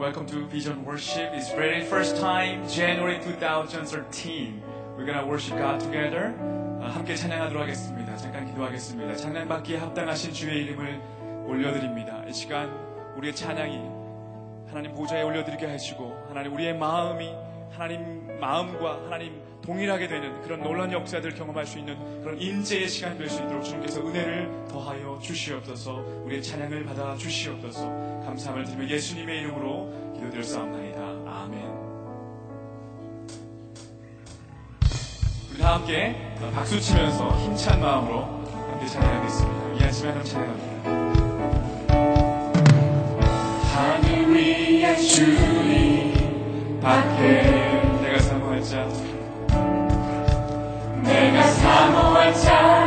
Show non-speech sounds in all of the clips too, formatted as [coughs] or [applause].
Welcome to Vision Worship. It's very first time, January 2013. We're gonna worship God together. 아, 함께 찬양하도록 하겠습니다. 잠깐 기도하겠습니다. 찬양받기에 합당하신 주의 이름을 올려드립니다. 이 시간 우리의 찬양이 하나님 보좌에 올려드리게 하시고 하나님 우리의 마음이 하나님 마음과 하나님 동일하게 되는 그런 놀라운 역사들을 경험할 수 있는 그런 인재의 시간 될수 있도록 주님께서 은혜를 더하여 주시옵소서 우리의 찬양을 받아 주시옵소서 감사함을 드리며 예수님의 이름으로 기도드렸사옵나이다. 아멘. 우리 다 함께 박수 치면서 힘찬 마음으로 함께 찬양하겠습니다. 이 아침에 하나님 찬양합니다. 하늘 위에 주님 밖에 내가 사모할 자. 내가 사모할 자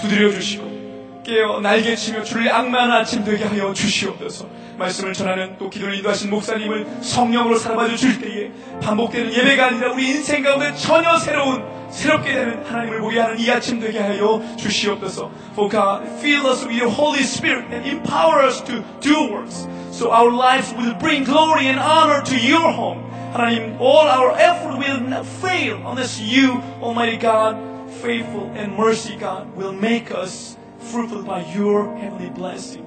두드려 주시고 깨어 날개 치며 주를 악마한 아침 되게 하여 주시옵소서 말씀을 전하는 또 기도를 인도하신 목사님을 성령으로 사랑받아 줄 때에 반복되는 예배가 아니라 우리 인생 가운데 전혀 새로운 새롭게 되는 하나님을 보게 하는 이 아침 되게 하여 주시옵소서 For God, fill us with your Holy Spirit and empower us to do works so our lives will bring glory and honor to your home 하나님, all our effort will not fail unless you, Almighty God, faithful and mercy God, will make us fruitful by your heavenly blessing.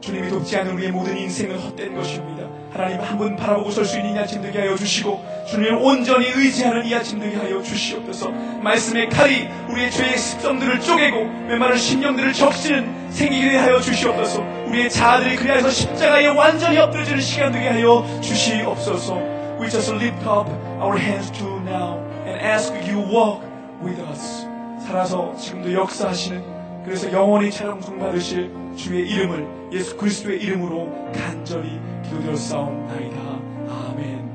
주님이 돕지 않은 우리의 모든 인생은 헛된 것입니다. 하나님 한 분 바라보고 설 수 있는 이 아침 되게 하여 주시고 주님을 온전히 의지하는 이 아침 되게 하여 주시옵소서 말씀의 칼이 우리의 죄의 습성들을 쪼개고 메마른 심령들을 적시는 생기게 하여 주시옵소서 우리의 자아들이 그리하여서 십자가에 완전히 엎드려지는 시간 되게 하여 주시옵소서 We just lift up our hands to now and ask you walk with us. 살아서 지금도 역사하시는 그래서 영원히 찬양송 받으실 주의 이름을 예수 그리스도의 이름으로 간절히 기도드려 싸움나이다. 아멘.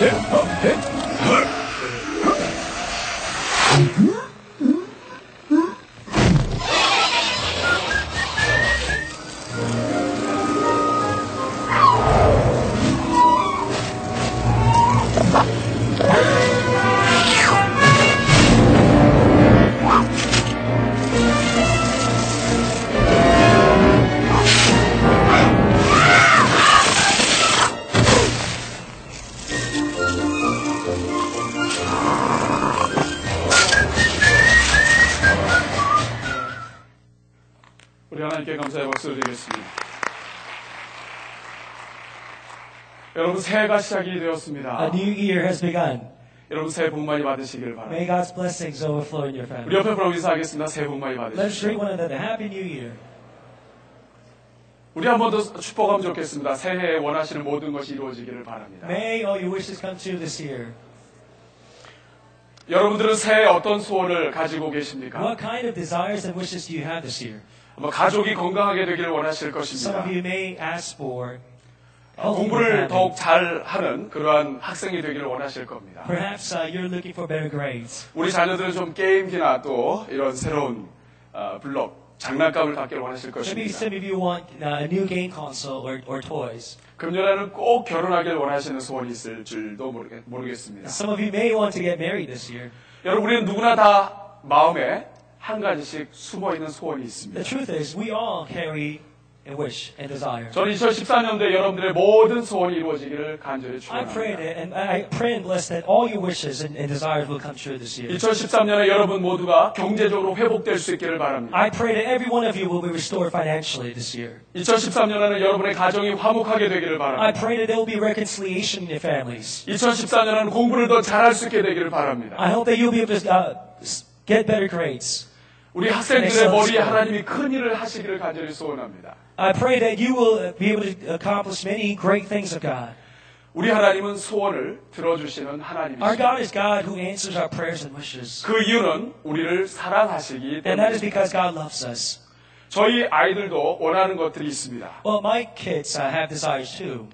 우 새해가 시작이 되었습니다. A new year has begun. 여러분 새해 복 많이 받으시길 바랍니다. May God's blessings overflow in your 우리 family. 옆에 보고 인사하겠습니다. 새해 복 많이 Let's 받으십시오. greet one another. Happy New Year. 우리 한 번 더 축복하면 좋겠습니다. 새해에 원하시는 모든 것이 이루어지기를 바랍니다. May all your wishes come true this year. 여러분들은 새해 어떤 소원을 가지고 계십니까? What kind of desires and wishes do you have this year? 뭐 가족이 건강하게 되기를 원하실 Some 것입니다. of you may ask for 어, 공부를. 더욱 잘하는 그러한 학생이 되기를 원하실 겁니다. Perhaps uh, you're looking for better grades. 우리 자녀들은 좀 게임기나 또 이런 새로운 어, 블록, 장난감을 갖기를 원하실 것입니다. some of you want uh, a new game console or, or toys. 금년에는 꼭 결혼하길 원하시는 소원이 있을 줄도 모르겠, 모르겠습니다. Some of you may want to get married this year. 여러분, 우리는 누구나 다 마음에 한 가지씩 숨어 있는 소원이 The 있습니다. truth is, we all carry a wish and desire. 저는 2014년도에 여러분들의 모든 소원이 이루어지기를 간절히 I pray 축원합니다. that, and I pray and bless that all your wishes and, and desires will come true this year. 2013년에 여러분 모두가 경제적으로 회복될 수 있기를 바랍니다. I pray that every one of you will be restored financially this year. 2013년에는 여러분의 가정이 화목하게 되기를 I 바랍니다. pray that there will be reconciliation in your families. 2014년에는 공부를 더 잘할 수 있게 되기를 바랍니다. I hope that you'll be able to uh, s- get better grades. 우리 학생들의 머리에 하나님이 큰 일을 하시기를 간절히 소원합니다. I pray that you will be able to accomplish many great things of God. 우리 하나님은 소원을 들어주시는 Our God 하나님이십니다. is God who answers our prayers and wishes. 그 이유는 우리를 사랑하시기 And that is 때문입니다. because God loves us. 저희 아이들도 원하는 것들이 있습니다. Well, my kids uh, have desires too.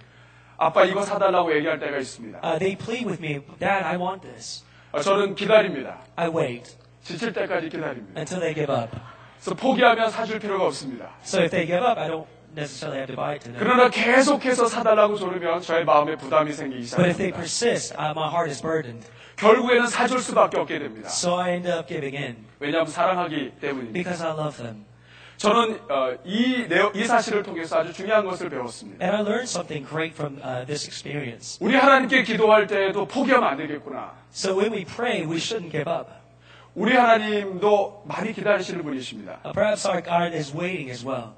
아빠 이거 사달라고 얘기할 때가 있습니다. Uh, they plead with me, Dad, I want this. 아, 저는 기다립니다. I wait 지칠 때까지 기다립니다. until they give up. 그래서 포기하면 사줄 필요가 없습니다. So if they give up, I don't necessarily have to buy it to them. 그러나 계속해서 사달라고 조르면 저의 마음에 부담이 생기기 But if they 시작합니다. persist, uh, my heart is burdened. 결국에는 사줄 수밖에 없게 됩니다. So I end up giving in 왜냐하면 사랑하기 때문입니다. because I love them. 저는 어, 이, 내용, 이 사실을 통해서 아주 중요한 것을 배웠습니다. And I learned something great from uh, this experience. 우리 하나님께 기도할 때에도 포기하면 안 되겠구나. So when we pray, we shouldn't give up. 우리 하나님도 많이 기다리시는 분이십니다. Uh, perhaps our God is waiting as well.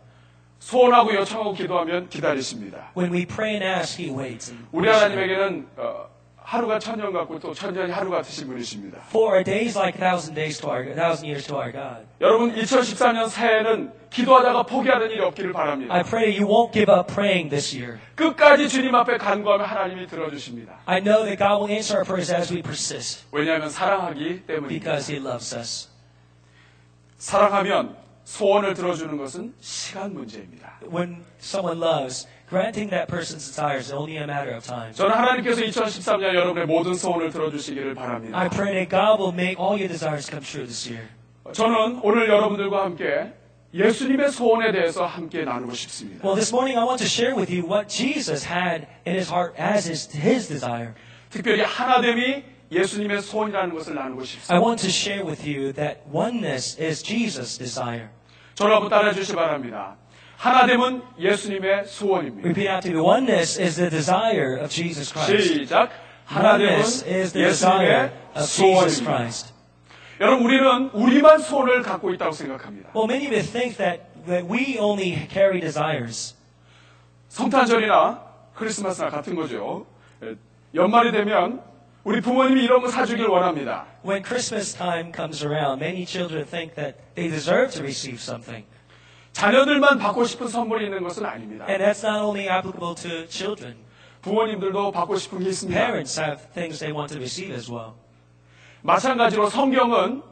소원하고 요청하고 기도하면 기다리십니다. When we pray and ask, He waits. 우리 하나님에게는 어, 하루가 천년 같고 또 천년이 하루 같으신 분이십니다. For a days like thousand days to our, thousand years to our God. 여러분 2014년 새해는 기도하다가 포기하는 일이 없기를 바랍니다. I pray you won't give up praying this year. 끝까지 주님 앞에 간구하면 하나님이 들어주십니다. I know that God will answer our prayers as we persist 왜냐하면 사랑하기 때문입니다. because He loves us. 사랑하면 소원을 들어주는 것은 시간 문제입니다. When someone loves, granting that person's desires is only a matter of time. 저는 하나님께서 2013년 여러분의 모든 소원을 들어주시기를 바랍니다. I pray that God will make all your desires come true this year. 저는 오늘 여러분들과 함께 예수님의 소원에 대해서 함께 나누고 싶습니다. Well, this morning I want to share with you what Jesus had in his heart as his, his desire. 특별히 하나됨이 예수님의 소원이라는 것을 나누고 I 싶습니다. want to share with you that oneness is Jesus' desire. 저를 한번 따라해 주시기 바랍니다. 하나됨은 예수님의 소원입니다. Repeat after me. Oneness is the desire of Jesus Christ. 시작. 하나됨은 Oneness is the desire 예수님의 of Jesus 소원입니다. Christ. 여러분 우리는 우리만 소원을 갖고 있다고 생각합니다. Well, many of us think that, that we only carry desires. 성탄절이나 크리스마스나 같은 거죠. 에, 연말이 되면 우리 부모님이 이런 거 사주길 원합니다. When Christmas time comes around, many children think that they deserve to receive something. 자녀들만 받고 싶은 선물이 있는 것은 아닙니다. And that's not only applicable to children. 부모님들도 받고 싶은 게 있습니다. Parents have things they want to receive as well. 마찬가지로 성경은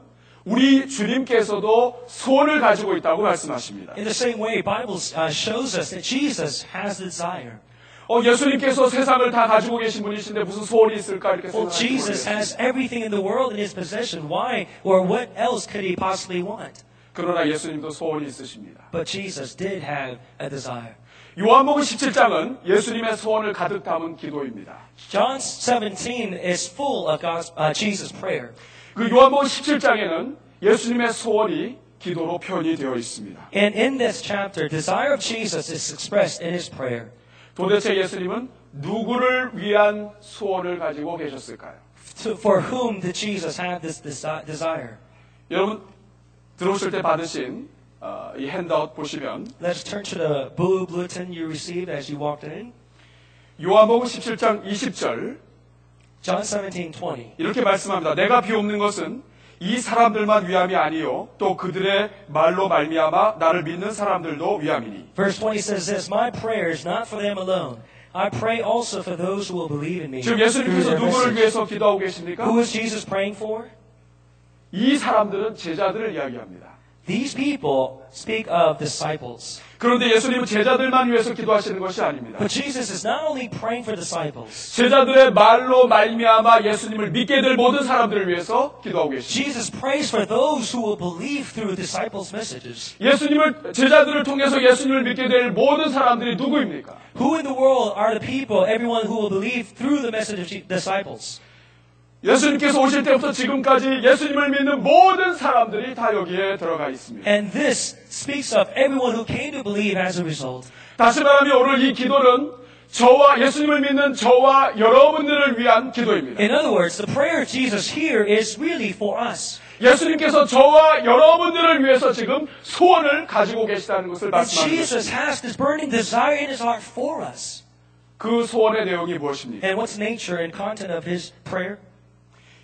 우리 주님께서도 소원을 가지고 있다고 말씀하십니다. In the same way, Bible uh, shows us that Jesus has a desire. 어, 예수님께서 세상을 다 가지고 계신 분이신데 무슨 소원이 있을까 이렇게 Well, 생각하시는 Jesus has everything in the world in his possession. Why or what else could he possibly want? 그러나 예수님도 소원이 있으십니다. But Jesus did have a desire. 요한복음 17장은 예수님의 소원을 가득 담은 기도입니다. John 17 is full of God's, uh, Jesus' prayer. 그 요한복음 17장에는 예수님의 소원이 기도로 표현이 되어 있습니다. And in this chapter, desire of Jesus is expressed in his prayer. 도대체 예수님은 누구를 위한 소원을 가지고 계셨을까요? For whom did Jesus have this desi- desire? 여러분 들어오실 때 받으신 어, 이 핸드아웃 보시면 Let's turn to the blue bulletin you received as you walked in. 요한복음 17장 20절 John 17, 20. 이렇게 말씀합니다. 내가 비옵는 것은 이 사람들만 위함이 아니요 또 그들의 말로 말미암아 나를 믿는 사람들도 위함이니 Verse 20 says this, My prayer is not for them alone. I pray also for those who will believe in me. 지금 예수님께서 누구를. 위해서 기도하고 계십니까? Who is Jesus praying for? 이 사람들은 제자들을 이야기합니다. These people speak of disciples. 그런데 예수님은 제자들만 위해서 기도하시는 것이 아닙니다. But Jesus is not only praying for disciples. 제자들의 말로 말미암아 예수님을 믿게 될 모든 사람들을 위해서 기도하고 계십니다. Jesus prays for those who will believe through disciples' messages. 예수님을 제자들을 통해서 예수님을 믿게 될 모든 사람들이 누구입니까? Who in the world are the people, everyone who will believe through the message of disciples? 예수님께서 오실 때부터 지금까지 예수님을 믿는 모든 사람들이 다 여기에 들어가 있습니다. And this speaks of everyone who came to believe as a result. 다시 말하면 오늘 이 기도는 저와 예수님을 믿는 저와 여러분들을 위한 기도입니다. In other words, the prayer of Jesus here is really for us. 예수님께서 저와 여러분들을 위해서 지금 소원을 가지고 계시다는 것을 말씀하는 Jesus has this burning desire in his heart for us. 그 소원의 내용이 무엇입니까? And what's nature and content of his prayer?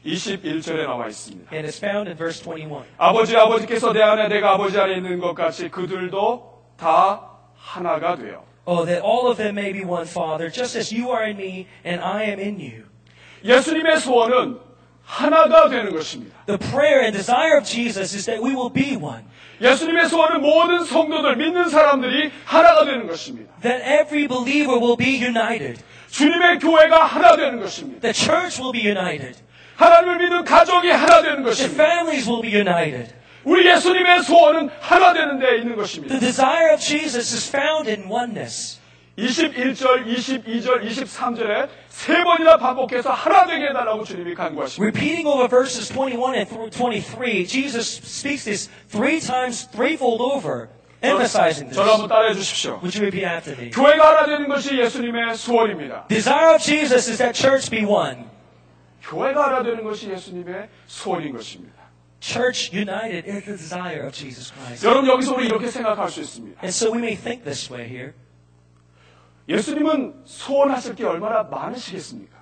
21절에 나와 있습니다. And it's found in verse 21. 아버지 아버지께서 내 안에 내가 아버지 안에 있는 것 같이 그들도 다 하나가 되어 Oh, that all of them may be one, Father, just as you are in me and I am in you. 예수님의 소원은 하나가 되는 것입니다. The prayer and desire of Jesus is that we will be one. 예수님의 소원은 모든 성도들 믿는 사람들이 하나가 되는 것입니다. That every believer will be united. 주님의 교회가 하나 되는 것입니다. The church will be united. 하나님을 믿는 가족이 하나 되는 The 것입니다. families will be united. 우리 예수님의 소원은 하나 되는 데 있는 것입니다. The desire of Jesus is found in oneness. 21절, 22절, 23절에 세 번이나 반복해서 하나 되게 해달라고 주님이 간구하십니다. Repeating over verses 21 and through 23, Jesus speaks this three times, threefold over. emphasizing this. 저를 한번 따라해 주십시오. Would you repeat after me? 교회가 하나 되는 것이 예수님의 소원입니다. Desire of Jesus is that church be one. 교회가 하나 되는 것이 예수님의 소원인 것입니다. Church united is the desire of Jesus Christ. 여러분 여기서 우리 이렇게 생각할 수 있습니다. And so we may think this way here. 예수님은 소원하실 게 얼마나 많으시겠습니까?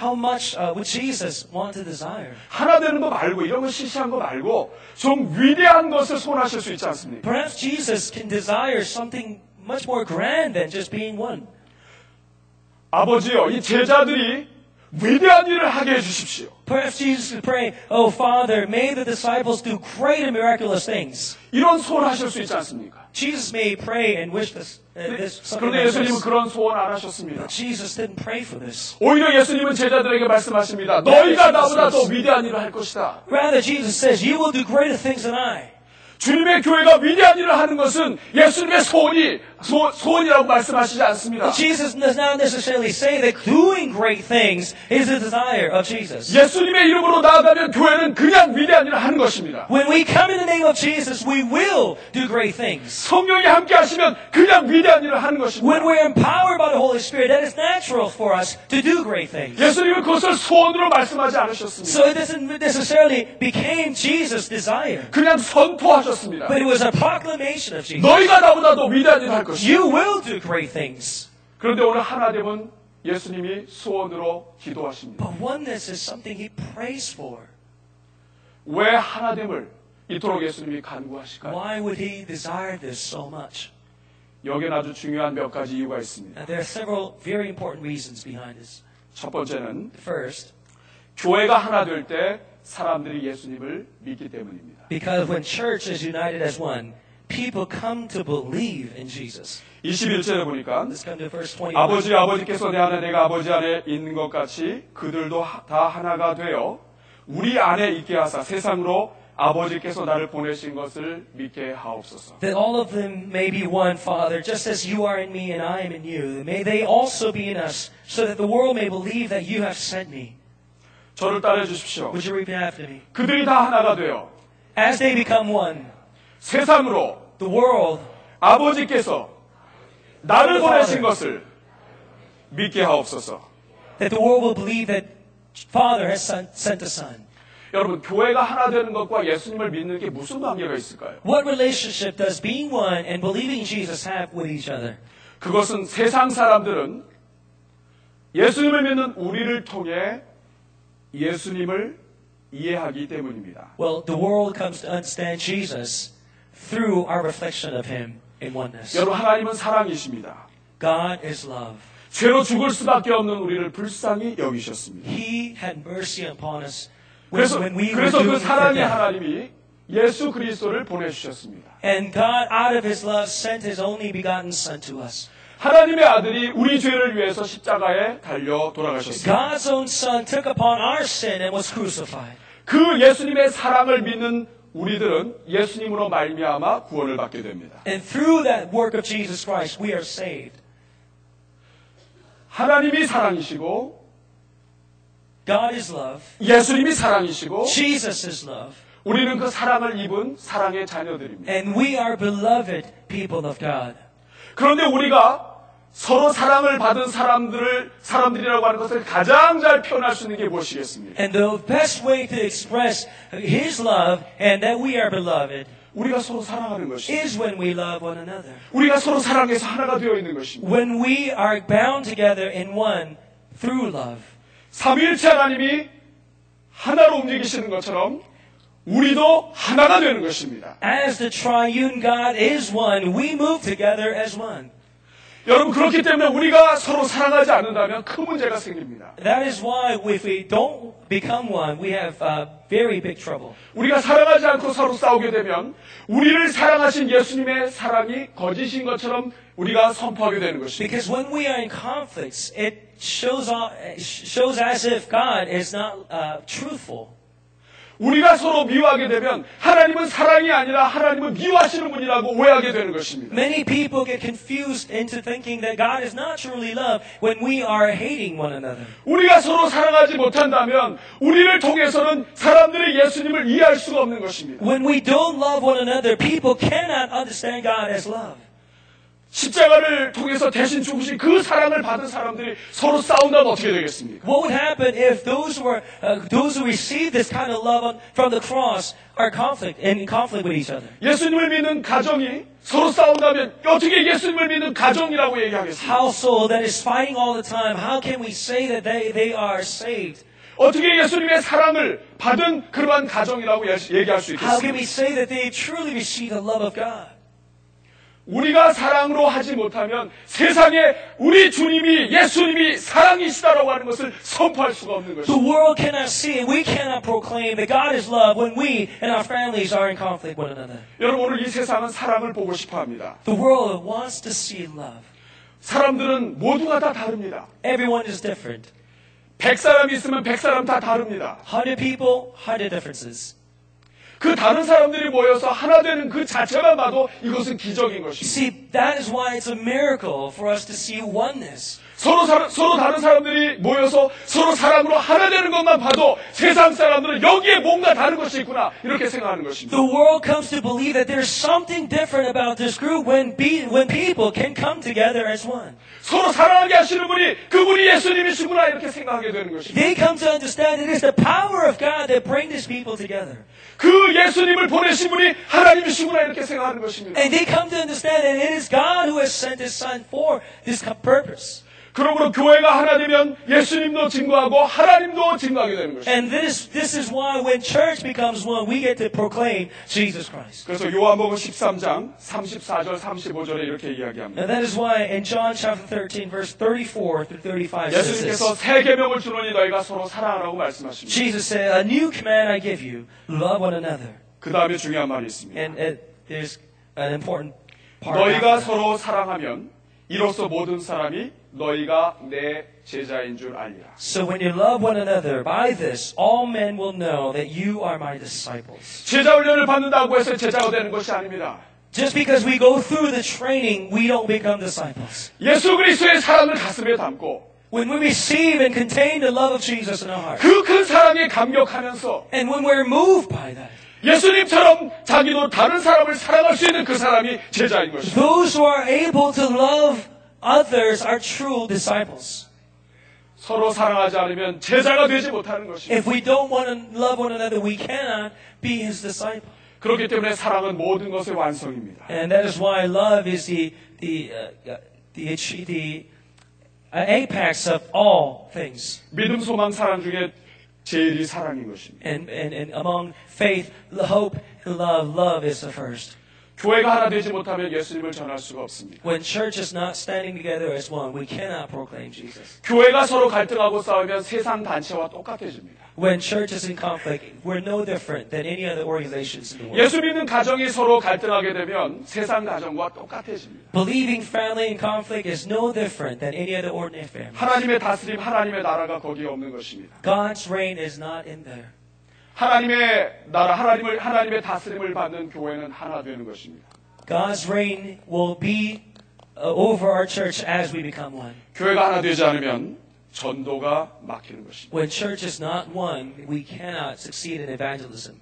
How much uh, would Jesus want to desire? 하나 되는 거 말고 이런 거 시시한 거 말고 좀 위대한 것을 소원하실 수 있지 않습니까? Perhaps Jesus can desire something much more grand than just being one. 아버지요, 이 제자들이 위대한 일을 하게 해주십시오. Perhaps Jesus could pray, Oh Father, may the disciples do great and miraculous things. 이런 소원하실 수 있지 않습니까? Jesus may pray and wish this, uh, this something 그런데 like 예수님은 this. 그런 소원 안 하셨습니다. Jesus didn't pray for this. 오히려 예수님은 제자들에게 말씀하십니다. 너희가 나보다 더 위대한 일을 할 것이다. Rather, Jesus says, You will do greater things than I. 주님의 교회가 위대한 일을 하는 것은 예수님의 소원이 소, 소원이라고 말씀하시지 않습니다. Jesus does not necessarily say that doing great things is the desire of Jesus. 예수님의 이름으로 나아가면 교회는 그냥 위대한 일을 하는 것입니다. When we come in the name of Jesus, we will do great things. 성령이 함께 하시면 그냥 위대한 일을 하는 것입니다. When we're empowered by the Holy Spirit, that is natural for us to do great things. 예수님은 그것을 소원으로 말씀하지 않으셨습니다. So it doesn't necessarily became Jesus' desire, 그냥 선포하셨습니다. But it was a proclamation of Jesus. 너희가 나보다 더 위대한 일을 할 것이다. You will do great things. 그런데 오늘 하나됨은 예수님이 소원으로 기도하십니다. But oneness is something he prays for. 왜 하나됨을 이토록 예수님이 간구하실까요? Why would he desire this so much? 여기엔 아주 중요한 몇 가지 이유가 있습니다. Now, there are several very important reasons behind this. 첫 번째는 First, 교회가 하나 될 때 사람들이 예수님을 믿기 때문입니다. because when church is united as one, people come to believe in Jesus. 21절에 보니까 Let's come to verse 21. 아버지 아버지께서 내 안에 내가 아버지 안에 있는 것 같이 그들도 하- 다 하나가 되어 우리 안에 있게 하사 세상으로 아버지께서 나를 보내신 것을 믿게 하옵소서. that all of them may be one, Father, just as you are in me and I am in you. May they also be in us, so that the world may believe that you have sent me. 저를 따르해 주십시오. Would you repeat after me? 그들이 다 하나가 되어 As they become one, 세상으로 the world 아버지께서 나를 보내신 것을 믿게 하옵소서. that the world will believe that Father has sent, the Son. 여러분, 교회가 하나 되는 것과 예수님을 믿는 게 무슨 관계가 있을까요? What relationship does being one and believing Jesus have with each other? 그것은 세상 사람들은 예수님을 믿는 우리를 통해 예수님을 이해하기 때문입니다. Well, the world comes to understand Jesus through our reflection of Him in oneness. 여러분, 하나님은 사랑이십니다. God is love. 죄로 죽을 수밖에 없는 우리를 불쌍히 여기셨습니다. He had mercy upon us when, 그래서, when we 그래서 그 사랑의. 하나님이 예수 그리스도를 보내 주셨습니다. And God, out of His love, sent His only begotten Son to us. 하나님의 아들이 우리 죄를 위해서 십자가에 달려 돌아가셨습니다. God's own Son took upon our sin and was crucified. 그 예수님의 사랑을 믿는 우리들은 예수님으로 말미암아 구원을 받게 됩니다. And through that work of Jesus Christ, we are saved. 하나님이 사랑이시고 God is love. 예수님이 사랑이시고 Jesus is love. 우리는 그 사랑을 입은 사랑의 자녀들입니다. And we are beloved people of God. 그런데 우리가 서로 사랑을 받은 사람들을 사람들이라고 하는 것을 가장 잘 표현할 수 있는 게 무엇이겠습니까? And the best way to express His love and that we are beloved 우리가 서로 사랑하는 것입니다. is when we love one another. 우리가 서로 사랑해서 하나가 되어 있는 것입니다. When we are bound together in one through love. 삼위일체 하나님이 하나로 움직이시는 것처럼 우리도 하나가 되는 것입니다. As the triune God is one, we move together as one. 여러분 그렇기 때문에 우리가 서로 사랑하지 않는다면 큰 문제가 생깁니다. That is why if we don't become one, we have uh, very big trouble. 우리가 사랑하지 않고 서로 싸우게 되면 우리를 사랑하신 예수님의 사랑이 거짓인 것처럼 우리가 선포하게 되는 것입니다. Because when we are in conflicts, it shows, uh, shows as if God is not uh, truthful. 우리가 서로 미워하게 되면 하나님은 사랑이 아니라 하나님은 미워하시는 분이라고 오해하게 되는 것입니다. Many people get confused into thinking that God is not truly love when we are hating one another. 우리가 서로 사랑하지 못한다면 우리를 통해서는 사람들이 예수님을 이해할 수가 없는 것입니다. When we don't love one another, people cannot understand God as love. 십자가를 통해서 대신 죽으신 그 사랑을 받은 사람들이 서로 싸운다면 어떻게 되겠습니까? What would happen if those who are uh, those who receive this kind of love on, from the cross are conflict in conflict with each other? 예수님을 믿는 가정이 서로 싸운다면 어떻게 예수님을 믿는 가정이라고 얘기하겠습니까? Household that is fighting all the time. How can we say that they, they are saved? 어떻게 예수님의 사랑을 받은 그러한 가정이라고 예- 얘기할 수 How can we 있겠습니까? say that they truly receive the love of God? 우리가 사랑으로 하지 못하면 세상에 우리 주님이 예수님이 사랑이시다라고 하는 것을 선포할 수가 없는 The 것입니다. world cannot see it. We cannot proclaim that God is love when we and our families are in conflict with one another. 여러분 오늘 이 세상은 사랑을 보고 싶어 합니다. The world wants to see love. 사람들은 모두가 다 다릅니다. Everyone is different. 백 사람이 있으면 백 사람 다 다릅니다. Hundred people, hundred differences. 그 다른 사람들이 모여서 하나 되는 그 자체만 봐도 이것은 기적인 것입니다. See, that is why it's a miracle for us to see oneness. 서로, 사- 서로 다른 사람들이 모여서 서로 사랑으로 하나 되는 것만 봐도 세상 사람들은 여기에 뭔가 다른 것이 있구나 이렇게 생각하는 것입니다. The world comes to believe that there's something different about this group when, be, when people can come together as one. 서로 사랑하게 하시는 분이 그분이 예수님이시구나 이렇게 생각하게 되는 것입니다. They come to understand it is the power of God that bring these people together. 그 예수님을 보내신 분이 하나님이시구나 이렇게 생각하는 것입니다. And they come to understand that it is God who has sent His Son for this purpose. 그러므로 교회가 하나 되면 예수님도 증거하고 하나님도 증거하게 되는 것입니다. And this, this is why when church becomes one, we get to proclaim Jesus Christ. 그래서 요한복음 13장 34절 35절에 이렇게 이야기합니다. And that is why in John chapter 13, verse 34 through 35 says 예수님께서. 새 계명을 주노니 너희가 서로 사랑하라고 말씀하십니다. Jesus said, A new command I give you, love one another. 그 다음에 중요한 말이 있습니다. And it, there's an important part. 너희가. 서로 사랑하면 이로써 모든 사람이 너희가 내 제자인 줄 알리라. So when you love one another, by this all men will know that you are my disciples. 제자 훈련을 받는다고 해서 제자가 되는 것이 아닙니다. Just because we go through the training, we don't become disciples. 예수 그리스도의 사랑을 가슴에 담고 When we receive and contain the love of Jesus in our heart, 그 큰 사랑에 감격하면서 and when we're moved by that, 예수님처럼 자기도 다른 사람을 사랑할 수 있는 그 사람이 제자인 것입니다. those who are able to love others are true disciples. 서로 사랑하지 않으면 제자가 되지 못하는 것입니다. If we don't want to love one another, we cannot be his disciple. 그렇기 때문에 사랑은 모든 것의 완성입니다. And that is why love is the the uh, uh, the ach- the uh, apex of all things. 믿음, 소망, 사랑 중에 제일이 사랑인 것입니다. And, and, and among faith, hope, and love, love is the first. 교회가 하나 되지 못하면 예수님을 전할 수가 없습니다. When church is not standing together as one, we cannot proclaim Jesus. 교회가 서로 갈등하고 싸우면 세상 단체와 똑같아집니다. When church is in conflict, we're no different than any other organizations in the world. 예수 믿는 가정이 서로 갈등하게 되면 세상 가정과 똑같아집니다. Believing family in conflict is no different than any other ordinary family. 하나님의 다스림, 하나님의 나라가 거기에 없는 것입니다. God's reign is not in there. 하나님의 나라, 하나님을 하나님의 다스림을 받는 교회는 하나 되는 것입니다. God's reign will be uh, over our church as we become one. 교회가 하나 되지 않으면 전도가 막히는 것입니다. When church is not one, we cannot succeed in evangelism.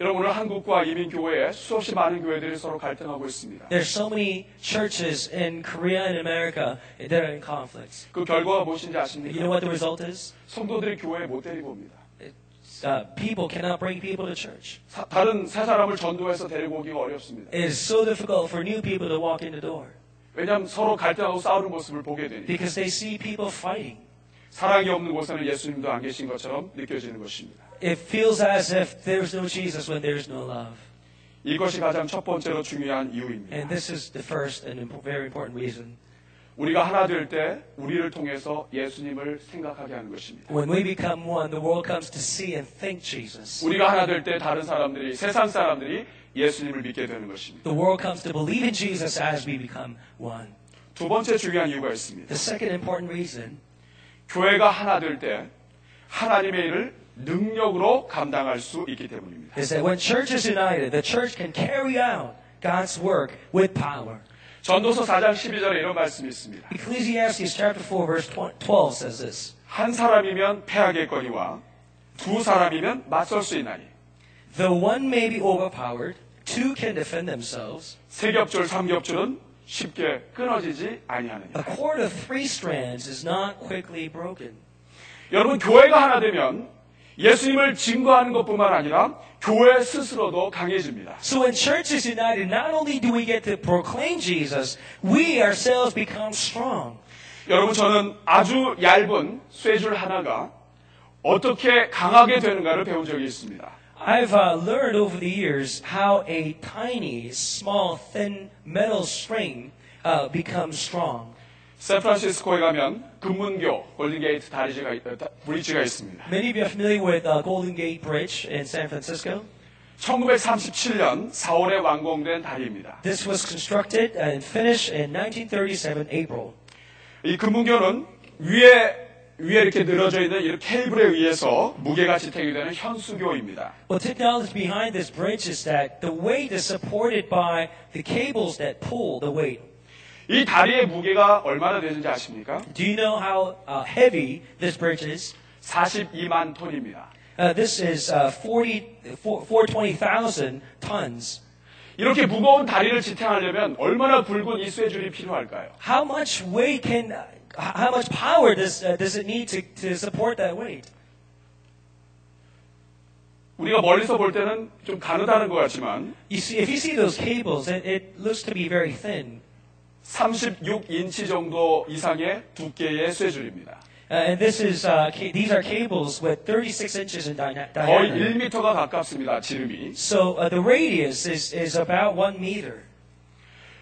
여러분 오늘 한국과 이민 교회에 수없이 많은 교회들이 서로 갈등하고 있습니다. There's so many churches in Korea and America that are in conflicts. 그 결과가 무엇인지 You know 아십니까? what the result is? 성도들이 교회에 못 데리고 옵니다. Uh, people cannot bring people to church. 사- 다른 새 사람을 전도해서 데리고 오기가 어렵습니다. It is so difficult for new people to walk in the door 왜냐하면 서로 갈등하고 싸우는 모습을 보게 되니 because they see people fighting. 사랑이 없는 곳에는 예수님도 안 계신 것처럼 느껴지는 것입니다. It feels as if there's no Jesus when there's no love. 이것이 가장 첫 번째로 중요한 이유입니다. And this is the first and impo- very important reason. 우리가 하나 될 때 우리를 통해서 예수님을 생각하게 하는 것입니다. When we become one, the world comes to see and think Jesus. 우리가 하나 될 때 다른 사람들이 세상 사람들이 예수님을 믿게 되는 것입니다. The world comes to believe in Jesus as we become one. 두 번째 중요한 이유가 있습니다. The second important reason 교회가 하나 될 때 하나님의 일을 능력으로 감당할 수 있기 때문입니다. is that when church is united, the church can carry out God's work with power. 전도서 4장 12절에 이런 말씀이 있습니다. Ecclesiastes chapter 4 verse 12 says this. 한 사람이면 패하겠거니와 두 사람이면 맞설 수 있나니 Though one may be overpowered, two can defend themselves. 세 겹줄 삼 겹줄은 쉽게 끊어지지 A 아니하느냐. cord of three strands is not quickly broken. 여러분 교회가 하나 되면 예수님을 증거하는 것뿐만 아니라 교회 스스로도 강해집니다. So when church is united, not only do we get to proclaim Jesus, we ourselves become strong. 여러분 저는 아주 얇은 쇠줄 하나가 어떻게 강하게 되는가를 배운 적이 있습니다. I've uh, learned over the years how a tiny, small, thin metal string uh, becomes strong. 샌프란시스코에 가면 금문교 골든게이트 다리지가 브리지가 있습니다. Many of you are familiar with uh, Golden Gate Bridge in San Francisco. 1937년 4월에 완공된 다리입니다. This was constructed and finished in 1937 April. 이 금문교는 위에 위에 이렇게 늘어져 있는 이 케이블에 의해서 무게가 지탱이 되는 현수교입니다. Well, technology behind this bridge is that the weight is supported by the cables that pull the weight. 이 다리의 무게가 얼마나 되는지 아십니까? Do you know how uh, heavy this bridge is? 42만 톤입니다. Uh, this is uh, 40, 420,000 tons. 이렇게 무거운 다리를 지탱하려면 얼마나 굵은 이 쇠줄이 필요할까요? How much weight can, uh, how much power does, uh, does it need to, to support that weight? 우리가 멀리서 볼 때는 좀 가느다는 것 같지만 You see, if you see those cables, it, it looks to be very thin. 36인치 정도 이상의 두께의 쇠줄입니다. Uh, and this is, uh, these are cables with 36 inches in dia- 거의 diameter. 1m가 가깝습니다. 지름이. So uh, the radius is, is about one meter.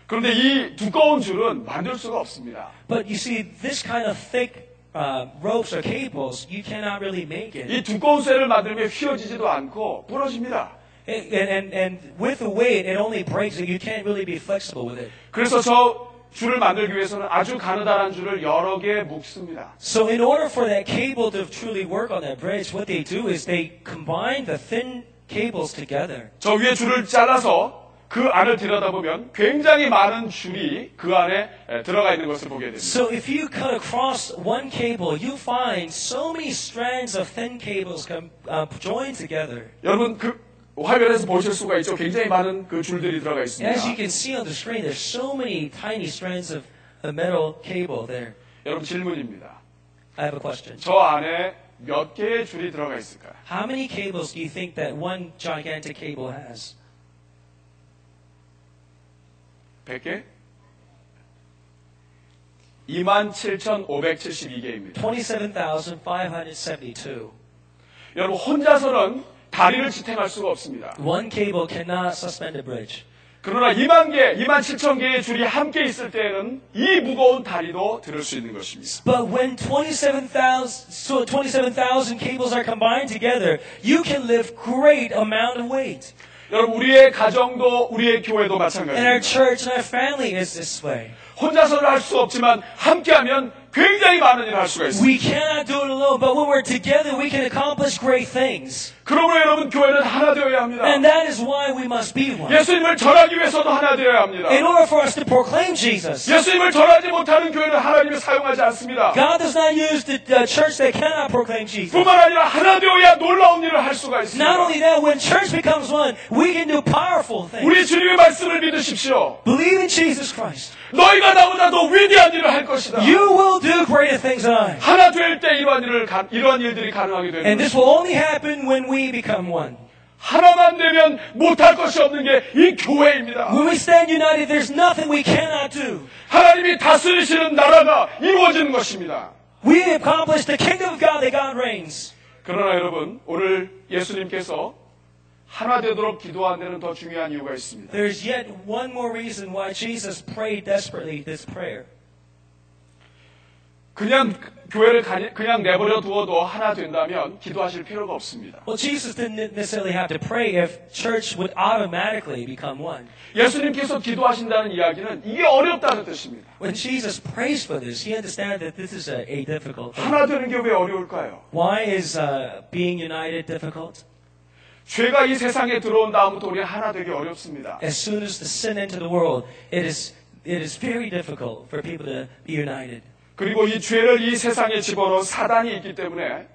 그런데 이 두꺼운 줄은 만들 수가 없습니다. But you see, this kind of thick uh, ropes or cables, you cannot really make it. 이 두꺼운 쇠를 만들면 휘어지지도 않고 부러집니다. And, and, and with the weight, it only breaks, and you can't really be flexible with it. 그래서 저 줄을 만들기 위해서는 아주 가느다란 줄을 여러 개 묶습니다. So in order for that cable to truly work on that bridge, what they do is they combine the thin cables together. 저 위에 줄을 잘라서 그 안을 들여다보면 굉장히 많은 줄이 그 안에 에, 들어가 있는 것을 보게 됩니다. So if you cut across one cable, you find so many strands of thin cables come, uh, joined together. 여러분 그 화면에서 보실 수가 있죠. 굉장히 많은 그 줄들이 들어가 And as you 있습니다. can see on the screen, there's so many tiny strands of a metal cable there. 여러분 질문입니다. I have a question. 저 안에 몇 개의 줄이 들어가 있을까요? How many cables do you think that one gigantic cable has? 100개? 27,572개입니다. 27,572. 여러분 혼자서는 다리를 지탱할 수가 없습니다. One cable cannot suspend a bridge. 그러나 2만 개, 2만 7천 개의 줄이 함께 있을 때에는 이 무거운 다리도 들을 수 있는 것입니다. But when 27,000 so 27,000 cables are combined together, you can lift great amount of weight. 여러분 우리의 가정도 우리의 교회도 And our 마찬가지입니다. church and our family is this way. 혼자서는 할 수 없지만 함께하면 굉장히 많은 일을 할 수가 있습니다. We cannot do it alone, but when we're together, we can accomplish great things. 그러므로 여러분 교회는 하나 되어야 합니다. And that is why we must be one. 예수님을 전하기 위해서도 하나 되어야 합니다. In order for us to proclaim Jesus, 예수님을 전하지 못하는 교회는 하나님이 사용하지 않습니다. God does not use the uh, church that cannot proclaim Jesus. 뿐만 아니라 하나 되어야 놀라운 일을 할 수가 Not 있습니다. only that, when church becomes one, we can do powerful things. 우리 주님의 말씀을 믿으십시오. Believe in Jesus Christ. 너희가 나보다 더 위대한 일을 할 것이다. You will do greater things than I. 하나 될 때 이러한 일을 가- 이러한 일들이 가능하게 되는 And this will only happen when we become one. 하나만 되면 못할 것이 없는 게 이 교회입니다. When we stand united, there's nothing we cannot do. 하나님이 다스리시는 나라가 이루어지는 것입니다. We accomplish the kingdom of God that God reigns. 그러나 여러분 오늘 예수님께서 하나 되도록 기도한 데는 더 중요한 이유가 있습니다. There's yet one more reason why Jesus prayed desperately this prayer. 그냥 교회를 가- 그냥 내버려 두어도 하나 된다면 기도하실 필요가 없습니다. Well, Jesus didn't necessarily have to pray if church would automatically become one. 예수님께서 기도하신다는 이야기는 이게 어렵다는 뜻입니다. When Jesus prays for this, he understands that this is a, a difficult thing. 하나 되는 게 왜 어려울까요? Why is uh, being united difficult? 죄가 이 세상에 들어온 다음부터 우리 하나 되기 어렵습니다. As soon as the sin entered the world, it is it is very difficult for people to be united. 그리고 이 죄를 이 세상에 집어넣은 사단이 있기 때문에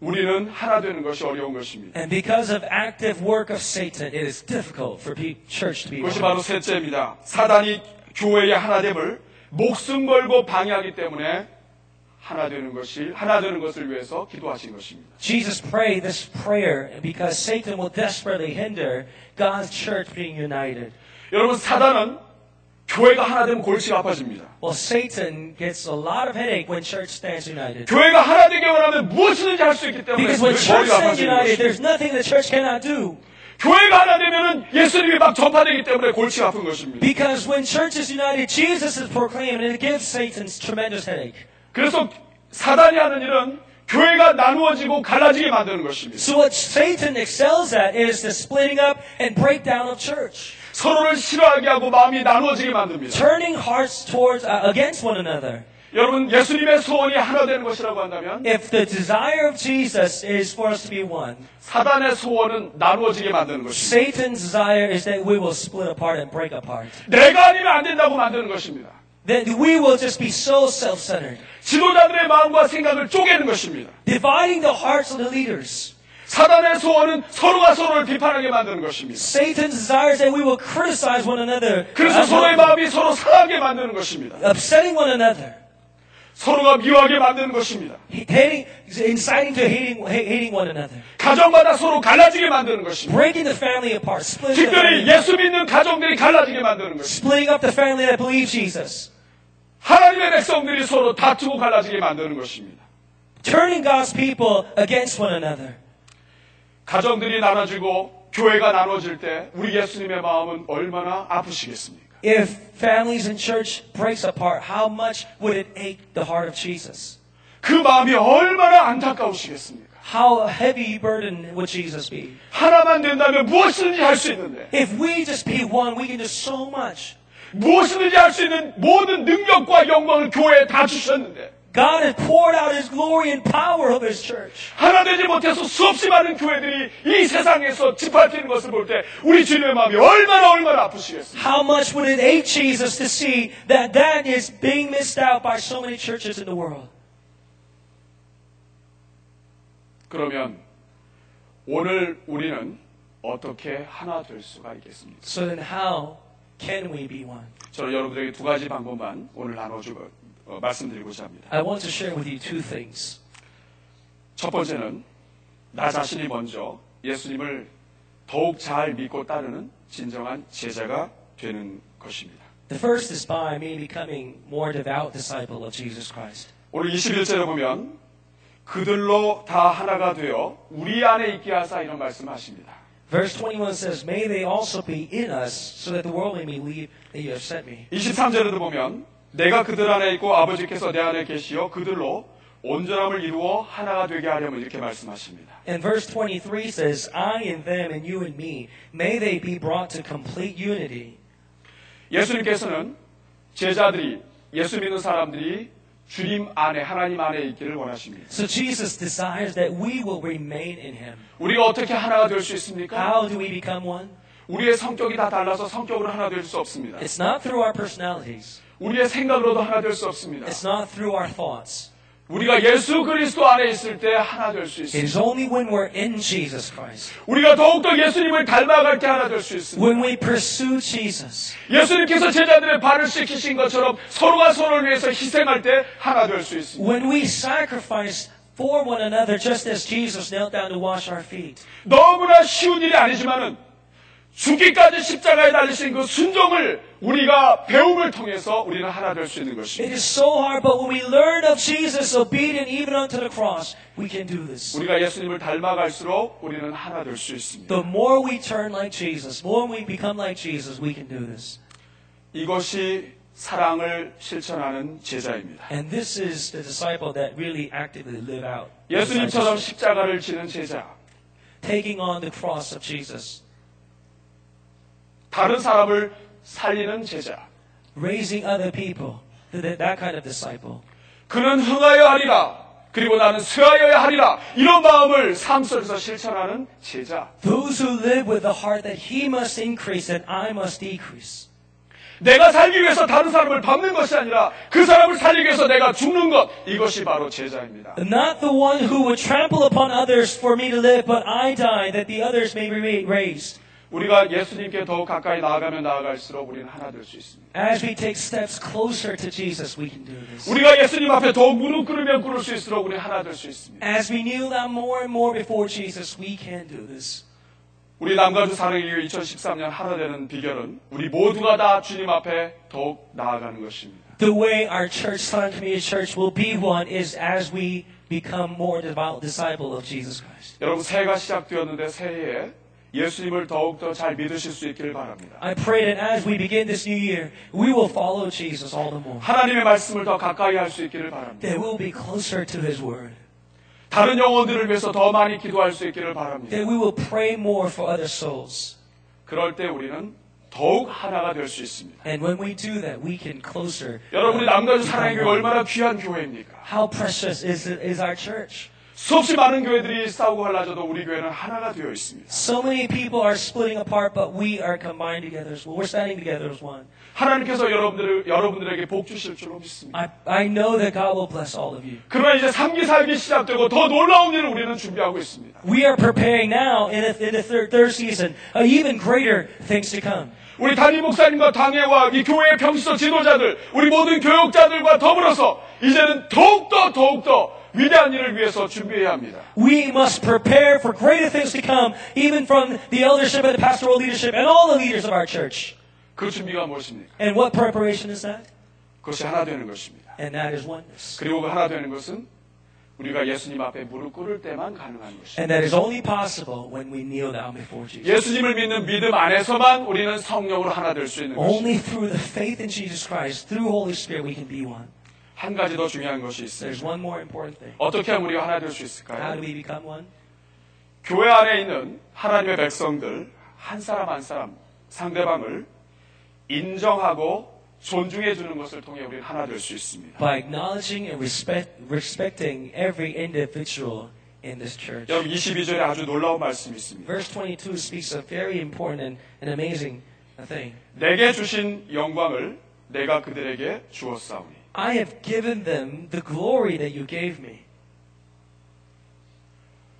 우리는 하나 되는 것이 어려운 것입니다. And because of active work of Satan, it is difficult for pe- church to be 그것이. 바로 셋째입니다. 사단이 교회의 하나됨을 목숨 걸고 방해하기 때문에 하나 되는 것이 하나 되는 것을 위해서 기도하신 것입니다. Jesus prayed this prayer because Satan will desperately hinder God's church being united. 여러분 사단은 교회가 하나 되면 골치가 아파집니다. Well, Satan gets a lot of headache when church stands united. 교회가 하나 되기 원하면 무엇이든지 할 수 있기 때문에 Because when church stands united, there's nothing the church cannot do. 교회가 하나 되면은 예수님이 막 전파되기 때문에 골치가 아픈 것입니다. Because when church is united, Jesus is proclaimed, and it gives Satan tremendous headache. 그래서 사단이 하는 일은 교회가 나누어지고 갈라지게 만드는 것입니다. So what Satan excels at is the splitting up and breakdown of church, 서로를 싫어하게 하고 마음이 나누어지게 만듭니다. turning hearts towards uh, against one another. 여러분 예수님의 소원이 하나 되는 것이라고 한다면 If the desire of Jesus is for us to be one, 사단의 소원은 나누어지게 만드는 것입니다. Satan's desire is that we will split apart and break apart. 내가 아니면 안 된다고 만드는 것입니다. That we will just be so self-centered, 지도자들의 마음과 생각을 쪼개는 것입니다. dividing the hearts of the leaders. 사단의 소원은 서로가 서로를 비판하게 만드는 것입니다. Satan's desire is that we will criticize one another, 그래서 서로의 마음이 서로 상하게 만드는 것입니다. upsetting one another, 서로가 미워하게 만드는 것입니다. hating, inciting to hating, ha- hating one another, 가정마다 서로 갈라지게 만드는 것입니다. breaking the family apart, splitting the 특별히 예수 믿는 가정들이 갈라지게 만드는 것입니다. splitting up the family that believes Jesus, 하나님의 백성들이 서로 다투고 갈라지게 만드는 것입니다. turning God's people against one another. 가정들이 나눠지고 교회가 나눠질 때 우리 예수님의 마음은 얼마나 아프시겠습니까? If families and church breaks apart, how much would it ache the heart of Jesus? 그 마음이 얼마나 안타까우시겠습니까? How heavy burden would Jesus be? 하나만 된다면 무엇이든지 할 수 있는데 If we just be one, we can do so much. 무엇이든지 할 수 있는 모든 능력과 영광을 교회에 다 주셨는데 God has poured out His glory and power of His church. 하나 되지 못해서 수없이 많은 교회들이 이 세상에서 짓밟히는 것을 볼 때 우리 주님의 마음이 얼마나 얼마나 아프시겠습니까? How much would it ache Jesus to see that that is being missed out by so many churches in the world? 그러면 오늘 우리는 어떻게 하나 될 수가 있겠습니까? So then, how can we be one? 저는 여러분들에게 두 가지 방법만 오늘 나눠주고 어, 말씀드리고자 합니다. I want to share with you two things. 첫 번째는 나 자신이 먼저 예수님을 더욱 잘 믿고 따르는 진정한 제자가 되는 것입니다. The first is by me becoming more devout disciple of Jesus Christ. 오늘 21절에 보면 그들로 다 하나가 되어 우리 안에 있게 하사 이런 말씀을 하십니다. Verse 21 says, May they also be in us, so that the world may believe that you have sent me. 23절에도 보면 내가 그들 안에 있고 아버지께서 내 안에 계시어 그들로 온전함을 이루어 하나가 되게 하려면 이렇게 말씀하십니다. And verse 23 says, I in them and you in me, may they be brought to complete unity. 예수님께서는 제자들이 예수 믿는 사람들이 주님 안에 하나님 안에 있기를 원하십니다. So Jesus desires that we will remain in him. 우리가 어떻게 하나가 될 수 있습니까? How do we become one? 우리의 성격이 다 달라서 성격으로 하나 될 수 없습니다. It's not through our personalities. 우리의 생각으로도 하나 될 수 없습니다. It's not through our thoughts. 우리가 예수 그리스도 안에 있을 때 하나 될 수 있습니다. is only when we're in Jesus Christ, 우리가 더욱더 예수님을 닮아갈 때 하나 될 수 있습니다. when we pursue Jesus, 예수님께서 제자들의 발을 씻기신 것처럼 서로가 서로를 위해서 희생할 때 하나 될 수 있습니다. when we sacrifice for one another, just as Jesus knelt down to wash our feet. 너무나 쉬운 일이 아니지만은 죽기까지 십자가에 달리신 그 순종을 우리가 배움을 통해서 우리는 하나 될 수 있는 It 것입니다. is so hard, but when we learn of Jesus, obedient even unto the cross, we can do this. 우리가 예수님을 닮아갈수록 우리는 하나 될 수 있습니다. The more we turn like Jesus, more we become like Jesus, we can do this. 이것이 사랑을 실천하는 제자입니다. And this is the disciple that really actively live out. 예수님처럼 십자가를 지는 제자. taking on the cross of Jesus, 다른 사람을 살리는 제자. raising other people, that, that kind of disciple. 그는 흥하여 하리라. 그리고 나는 쇠하여야 하리라. 이런 마음을 삶 속에서 실천하는 제자. Those who live with the heart that he must increase and I must decrease. 내가 살기 위해서 다른 사람을 밟는 것이 아니라 그 사람을 살리기 위해서 내가 죽는 것. 이것이 바로 제자입니다. Not the one who would trample upon others for me to live, but I die that the others may be raised. 우리가 예수님께 더욱 가까이 나아가면 나아갈수록 우리는 하나 될 수 있습니다. As we take steps closer to Jesus, we can do this. 우리가 예수님 앞에 더욱 무릎 꿇으면 꿇을 수 있을수록 우리 하나 될 수 있습니다. As we kneel down more and more before Jesus, we can do this. 우리 남가주 사랑의 2013년 하나 되는 비결은 우리 모두가 다 주님 앞에 더욱 나아가는 것입니다. The way our church, Sun Community Church, will be one is as we become more devout disciple of Jesus Christ. 여러분 새해가 시작되었는데 새해에 예수님을 더욱더 잘 믿으실 수 있기를 바랍니다. I pray that as we begin this new year, we will follow Jesus all the more. 하나님의 말씀을 더 가까이 할 수 있기를 바랍니다. That we'll be closer to His Word. 다른 영혼들을 위해서 더 많이 기도할 수 있기를 바랍니다. That we will pray more for other souls. 그럴 때 우리는 더욱 하나가 될 수 있습니다. And when we do that, we can closer. 여러분이 uh, 남가주 사랑의 교회. 얼마나 귀한 교회입니까? How precious is, is our church? 수없이 많은 교회들이 싸우고 갈라져도 우리 교회는 하나가 되어 있습니다. So many people are splitting apart, but we are combined together as well. We're standing together as one. 하나님께서 여러분들, 여러분들에게 복 주실 줄로 믿습니다. I, I know that God will bless all of you. 그러나 이제 3기, 4기 시작되고 더 놀라운 일을 우리는 준비하고 있습니다. We are preparing now in the, in the third, third season, uh, even greater things to come. 우리 담임 목사님과 당회와 이 교회의 평시도 지도자들, 우리 모든 교육자들과 더불어서 이제는 더욱더 더욱더 위대한 일을 위해서 준비해야 합니다. We must prepare for greater things to come, even from the eldership and the pastoral leadership and all the leaders of our church. 그 준비가 무엇입니까? And what preparation is that? 그것이 하나 되는 것입니다. And that is oneness. 그리고 그 하나 되는 것은 우리가 예수님 앞에 무릎 꿇을 때만 가능한 것입니다. And that is only possible when we kneel down before Jesus. 예수님을 믿는 믿음 안에서만 우리는 성령으로 하나 될 수 있는 것입니다. Only through the faith in Jesus Christ, through Holy Spirit, we can be one. 한 가지 더 중요한 것이 There's 있습니다. one more important thing. 어떻게 하면 우리가 하나 될수 How 있을까요? do we become one? 교회 안에 있는 하나님의 백성들 한 사람 한 사람 상대방을 인정하고 존중해 주는 것을 통해 우리는 하나 될 수 있습니다. By acknowledging and respect, respecting every individual in this church. 여러분 22절에 아주 놀라운 말씀이 있습니다. Verse 22 speaks a very important and, and amazing thing. 내게 주신 영광을 내가 그들에게 주었사오니 I have given them the glory that you gave me.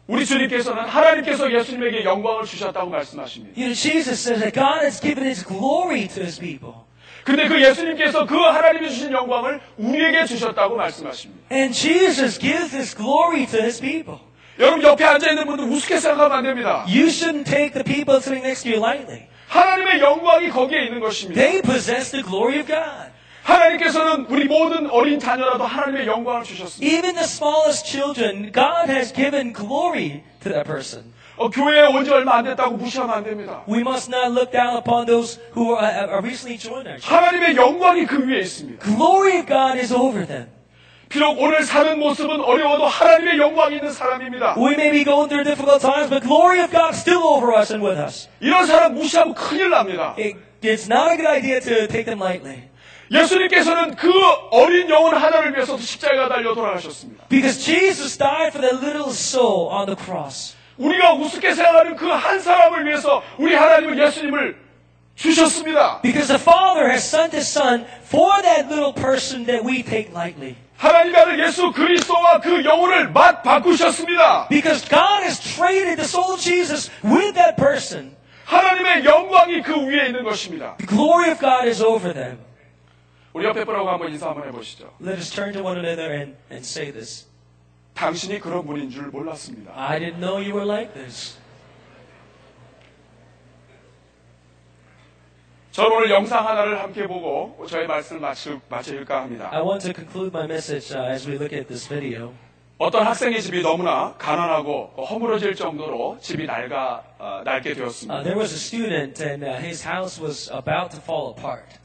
우리 주님께서는 하나님께서 예수님에게 영광을 주셨다고 말씀하십니다. You know, Jesus says that God has given His glory to His people. 근데 그 예수님께서 그 하나님이 주신 영광을 우리에게 주셨다고 말씀하십니다. And Jesus gives His glory to His people. 여러분 옆에 앉아 있는 분들 우습게 생각하면 안 됩니다. You shouldn't take the people sitting next to you lightly. 하나님의 영광이 거기에 있는 것입니다. They possess the glory of God. 하나님께서는 우리 모든 어린 자녀라도 하나님의 영광을 주셨습니다. Even the smallest children, God has given glory to that person. 어, 교회에 온지 얼마 안 됐다고 무시하면 안 됩니다. We must not look down upon those who are, are recently joined our church. 하나님의 영광이 그 위에 있습니다. Glory of God is over them. 비록 오늘 사는 모습은 어려워도 하나님의 영광이 있는 사람입니다. We may be going through difficult times, but glory of God still over us and with us. 이런 사람 무시하면 큰일 납니다. It, it's not a good idea to take them lightly. 예수님께서는 그 어린 영혼 하나를 위해서 십자가에 달려 돌아가셨습니다. Because Jesus died for that little soul on the cross. 우리가 우습게 생각하는 그 한 사람을 위해서 우리 하나님은 예수님을 주셨습니다. Because the Father has sent His Son for that little person that we take lightly. 하나님의 아들 예수 그리스도와 그 영혼을 맛 바꾸셨습니다. Because God has traded the soul of Jesus with that person. 하나님의 영광이 그 위에 있는 것입니다. The glory of God is over them. 우리 옆에 분하고 한번 인사 한번 해보시죠. Let us turn to one another and, and say this. 당신이 그런 분인 줄 몰랐습니다. I didn't know you were like this. 저는 오늘 영상 하나를 함께 보고 저의 말씀을 마칠, 마칠까 합니다. I want to conclude my message uh, as we look at this video. 어떤 학생의 집이 너무나 가난하고 허물어질 정도로 집이 낡아, 어, 낡게 Uh, 되었습니다. there was a student and uh, his house was about to fall apart.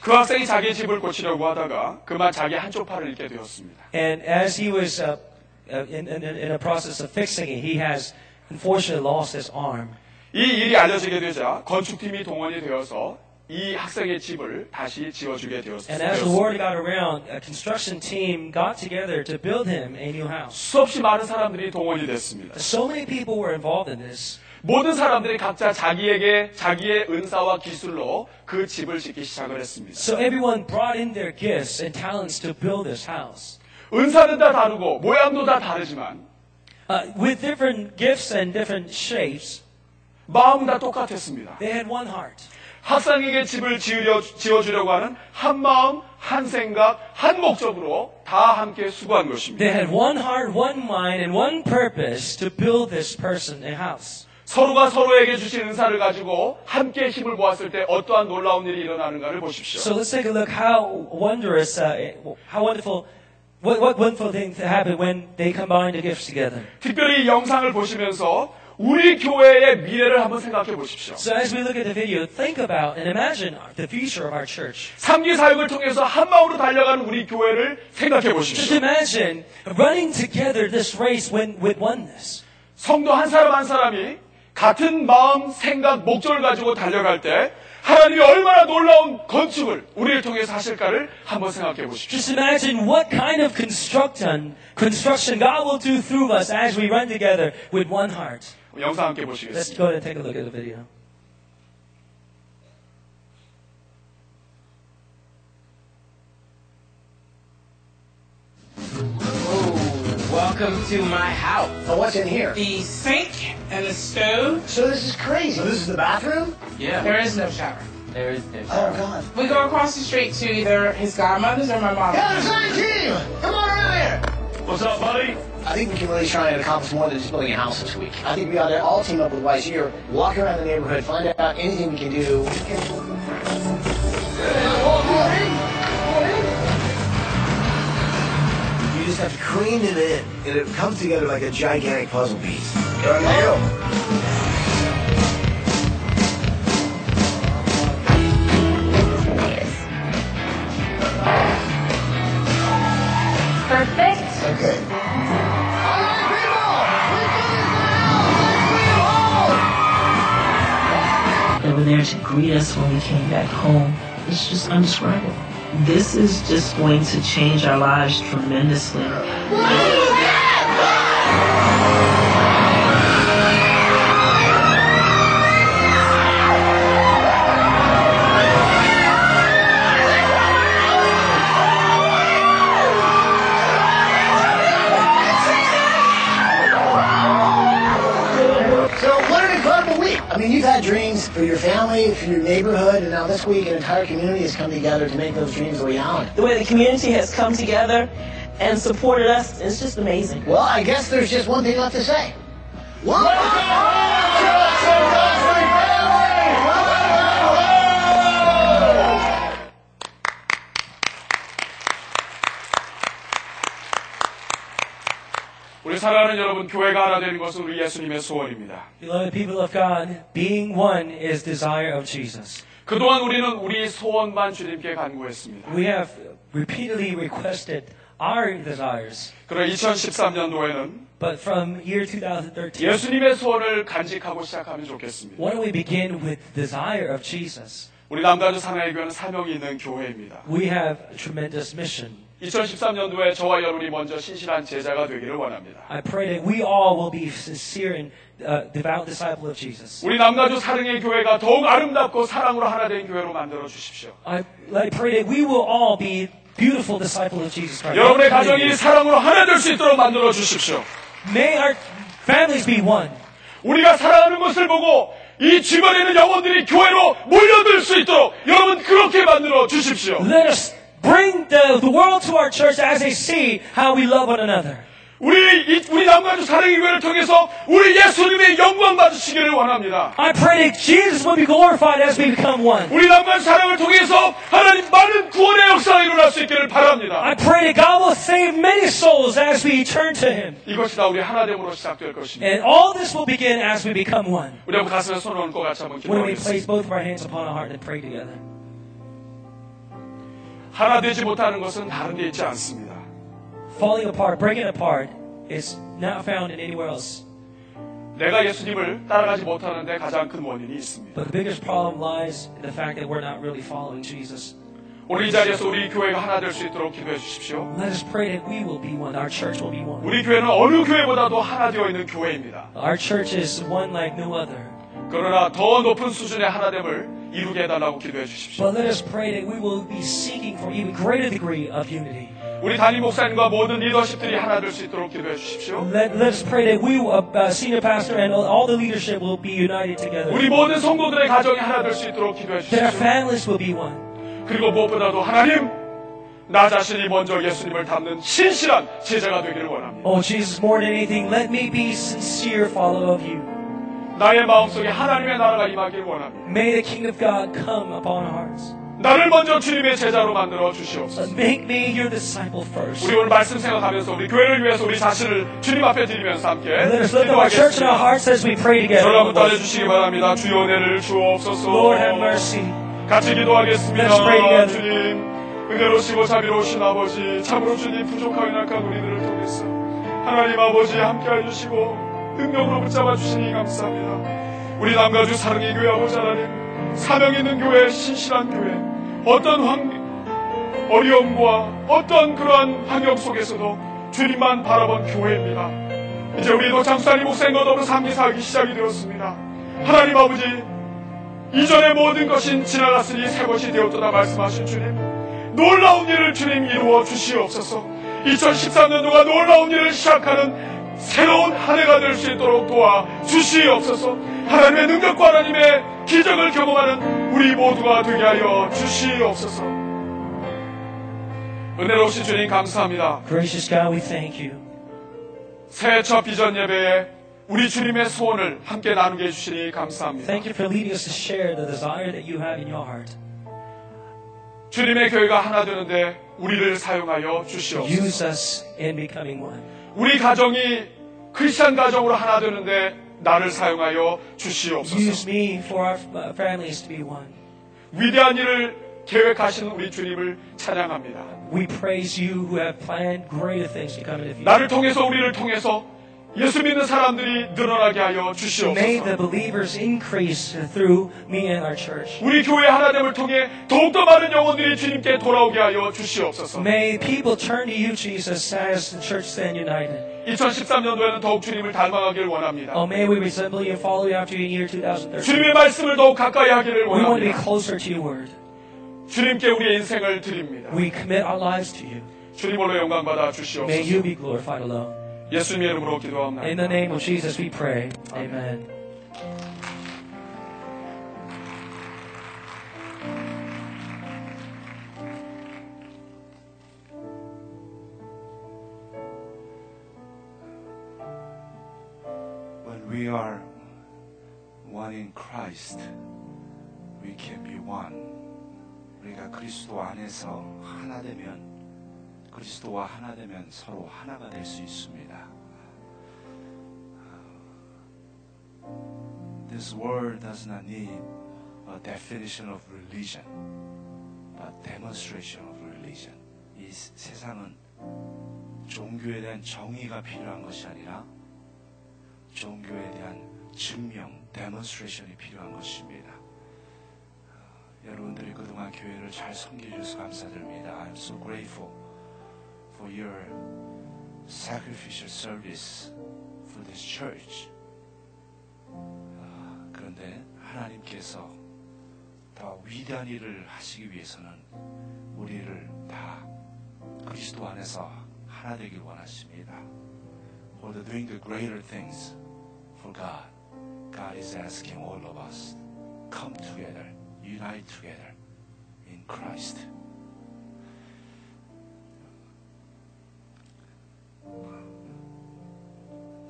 그 학생이 자기 집을 고치려고 하다가 그만 자기 한쪽 팔을 잃게 되었습니다. And as he was uh, uh, in, in, in a process of fixing it, he has unfortunately lost his arm. 이 일이 알려지게 되자 건축팀이 동원이 되어서 이 학생의 집을 다시 지어주게 되었- And as the word 되었습니다. got around, a construction team got together to build him a new house. 수없이 많은 사람들이 동원이 됐습니다. So many people were involved in this. 모든 사람들이 각자 자기에게 자기의 은사와 기술로 그 집을 짓기 시작을 했습니다. So everyone brought in their gifts and talents to build this house. 은사는 다 다르고 모양도 다 다르지만 Uh, with different gifts and different shapes, 마음은 다 똑같았습니다. they had one heart. 학생에게 집을 지으려, 지어주려고 하는 한 마음, 한 생각, 한 목적으로 다 함께 수고한 것입니다. They had one heart, one mind, and one purpose to build this person a house. 서로가 서로에게 주신 은사를 가지고 함께 힘을 모았을 때 어떠한 놀라운 일이 일어나는가를 보십시오. So let's take a look how wondrous, uh, how wonderful, what, what wonderful thing to happen when they combine the gifts together. 특별히 이 영상을 보시면서 우리 교회의 미래를 한번 생각해 보십시오. So as we look at the video, think about and imagine the future of our church. 삼기 사역을 통해서 한 마음으로 달려가는 우리 교회를 생각해 Just 보십시오. imagine running together this race when, with oneness. 성도 한 사람 한 사람이 같은 마음, 생각, 목적을 가지고 달려갈 때 하나님이 얼마나 놀라운 건축을 우리를 통해서 하실까를 한번 생각해 보십시오. Just imagine what kind of construction, construction God will do through us as we run together with one heart. 영상 함께 Let's 보시겠습니다. go ahead and take a look at the video. Welcome to my house. Oh, what's in here? The sink and the stove. So this is crazy. So this is the bathroom? Yeah. There is no shower. There is no Oh, shower. God. We go across the street to either his godmother's or my mom's. Yeah, design team! Come on around here! What's up, buddy? I think we can really try and accomplish more than just building a house this week. I think we ought to all team up with Wise here, walk around the neighborhood, find out anything we can do. Just have to crane it in, and it comes together like a gigantic puzzle piece. Done deal. Perfect. Okay. They were there to greet us when we came back home. It's just undescribable. This is just going to change our lives tremendously. For your family, for your neighborhood, and now this week an entire community has come together to make those dreams a reality. The way the community has come together and supported us is just amazing. Well, I guess there's just one thing left to say. Welcome! 사랑하는 여러분, 교회가 하나 되는 것은 우리 예수님의 소원입니다. Beloved people of God, being one is desire of Jesus. 그동안 우리는 우리 소원만 주님께 간구했습니다. We have repeatedly requested our desires, 그러나 2013년도에는 but from year 2013, 예수님의 소원을 간직하고 시작하면 좋겠습니다. why don't we begin with desire of Jesus? 우리 남가주 사나이 교회는 사명이 있는 교회입니다. We have a tremendous mission. 2013년도에 저와 여러분이 먼저 신실한 제자가 되기를 원합니다. I pray that we all will be sincere and uh, devout disciple of Jesus. 우리 남가주 사랑의 교회가 더욱 아름답고 사랑으로 하나 된 교회로 만들어 주십시오. I, I pray that we will all be beautiful disciples of Jesus Christ. 여러분의 가정이 사랑으로 하나 될 수 있도록 만들어 주십시오. May our families be one. 우리가 사랑하는 것을 보고 이 주변에 있는 영혼들이 교회로 몰려들 수 있도록 여러분 그렇게 만들어 주십시오. Let us bring the, the world to our church as they see how we love one another. 우리 이- 우리 남가주 사랑의 교회를 통해서 우리 예수님의 영광 받으시기를 원합니다. I pray that Jesus will be glorified as we become one. 우리 남가주 사랑을 통해서 하나님 많은 구원의 역사가 일어날 수 있기를 바랍니다. I pray that God will save many souls as we turn to Him. 이것이 다 우리 하나됨으로 시작될 것입니다. And all this will begin as we become one. 우리 한번 가슴에 손을 얹고 같이 한번 When we 기도하겠습니다. place both of our hands upon our heart and pray together. 하나 되지 못하는 것은 다른 데 있지 않습니다. Falling apart, breaking apart, is not found in anywhere else. 내가 예수님을 따라가지 못하는데 가장 큰 원인이 있습니다. But the biggest problem lies in the fact that we're not really following Jesus. 이 자리에서 우리 교회가 하나 될 수 있도록 기도해 주십시오. Let us pray that we will be one. Our church will be one. 우리 교회는 어느 교회보다도 하나 되어 있는 교회입니다. Our church is one like no other. 그러나 더 높은 수준의 하나됨을 이루게 해달라고 기도해 주십시오. But let us pray that we will be seeking for even greater degree of unity. 우리 담임 목사님과 모든 리더십들이 하나 될 수 있도록 기도해 주십시오. Let, let us pray that we, uh, uh, senior pastor and all the leadership will be united together. 우리 모든 성도들의 가정이 하나 될 수 있도록 기도해 주십시오. families will be one. 그리고 무엇보다도 하나님, 나 자신이 먼저 예수님을 닮는 신실한 제자가 되기를 원합니다. Oh, Jesus, more than anything, let me be sincere follower of you. 나의 마음속에 하나님의 나라가 임하길 원합니다. May the kingdom of God come upon our hearts. 나를 먼저 주님의 제자로 만들어 주시옵소서. Make me your disciple first. 우리 오늘 말씀 생각하면서 우리 교회를 위해서 우리 자신을 주님 앞에 드리면서 함께 기도하겠습니다. hearts as we pray together. 저를 한번 따라주시기 바랍니다. 주여 은혜를 주옵소서. Lord, have mercy. 같이 기도하겠습니다. Let's pray together. 주님, 은혜로시고 자비로우신 아버지, 참으로 주님 부족하고 약한 우리들을 통해서 하나님 아버지 함께 해 주시고 능력으로 붙잡아 주시니 감사합니다. 우리 남가주 사랑의 교회 아버지 하나님, 사명 있는 교회, 신실한 교회, 어떤 환, 어려움과 어떤 그러한 환경 속에서도 주님만 바라본 교회입니다. 이제 우리도 장수사님 목사님과 더불어 살기 시작이 되었습니다. 하나님 아버지, 이전의 모든 것이 지나갔으니 새 것이 되었도다 말씀하신 주님 놀라운 일을 주님 이루어 주시옵소서 2013년도가 놀라운 일을 시작하는 새로운 한 해가 될 수 있도록 도와 주시옵소서 하나님의 능력과 하나님의 기적을 경험하는 우리 모두가 되게 하여 주시옵소서 은혜로우신 주님 감사합니다 Gracious God, we thank you. 새해 첫 비전 예배에 우리 주님의 소원을 함께 나누게 해주시니 감사합니다 Thank you for leading us to share the desire that you have in your heart. 주님의 교회가 하나 되는데 우리를 사용하여 주시옵소서. Use us in becoming one. 우리 가정이 크리스천 가정으로 하나 되는데 나를 사용하여 주시옵소서. uh. 위대한 일을 계획하시는 우리 주님을 찬양합니다. We praise you who have planned greater things to come into the 나를. 통해서 우리를 통해서 예수 믿는 사람들이 늘어나게 하여 May the 주시옵소서. believers increase through me and our church. 우리 교회 하나됨을 통해 더욱더 많은 영혼들이 주님께 돌아오게 하여 주시옵소서. May people turn to you, Jesus, as the church stand united. 2013년도에는 더욱 주님을 닮아가길 원합니다. Oh, may we resemble you and follow you after you in year 2013. 주님의 말씀을 더욱 가까이 하기를 We want to be 원합니다. closer to your word. 주님께 우리의 인생을 드립니다. We commit our lives to you. 주님 홀로 영광 받아 May you 주시옵소서. be glorified alone. 예수님의 이름으로 In the 기도합니다. name of Jesus we pray. Amen. When we are one in Christ, we can be one. 우리가 그리스도 안에서 하나 되면 그리스도와 하나 되면 서로 하나가 될 수 있습니다. This world does not need a definition of religion, but demonstration of religion. 이 세상은 종교에 대한 정의가 필요한 것이 아니라 종교에 대한 증명, demonstration이 필요한 것입니다. 어, 여러분들이 그동안 교회를 잘 섬겨주셔서 감사드립니다. I'm so grateful for your sacrificial service for this church. 어, 그런데 하나님께서 더 위대한 일을 하시기 위해서는 우리를 다 그리스도 안에서 하나 되길 원하십니다. For the doing the greater things for God, God is asking all of us, come together, unite together in Christ.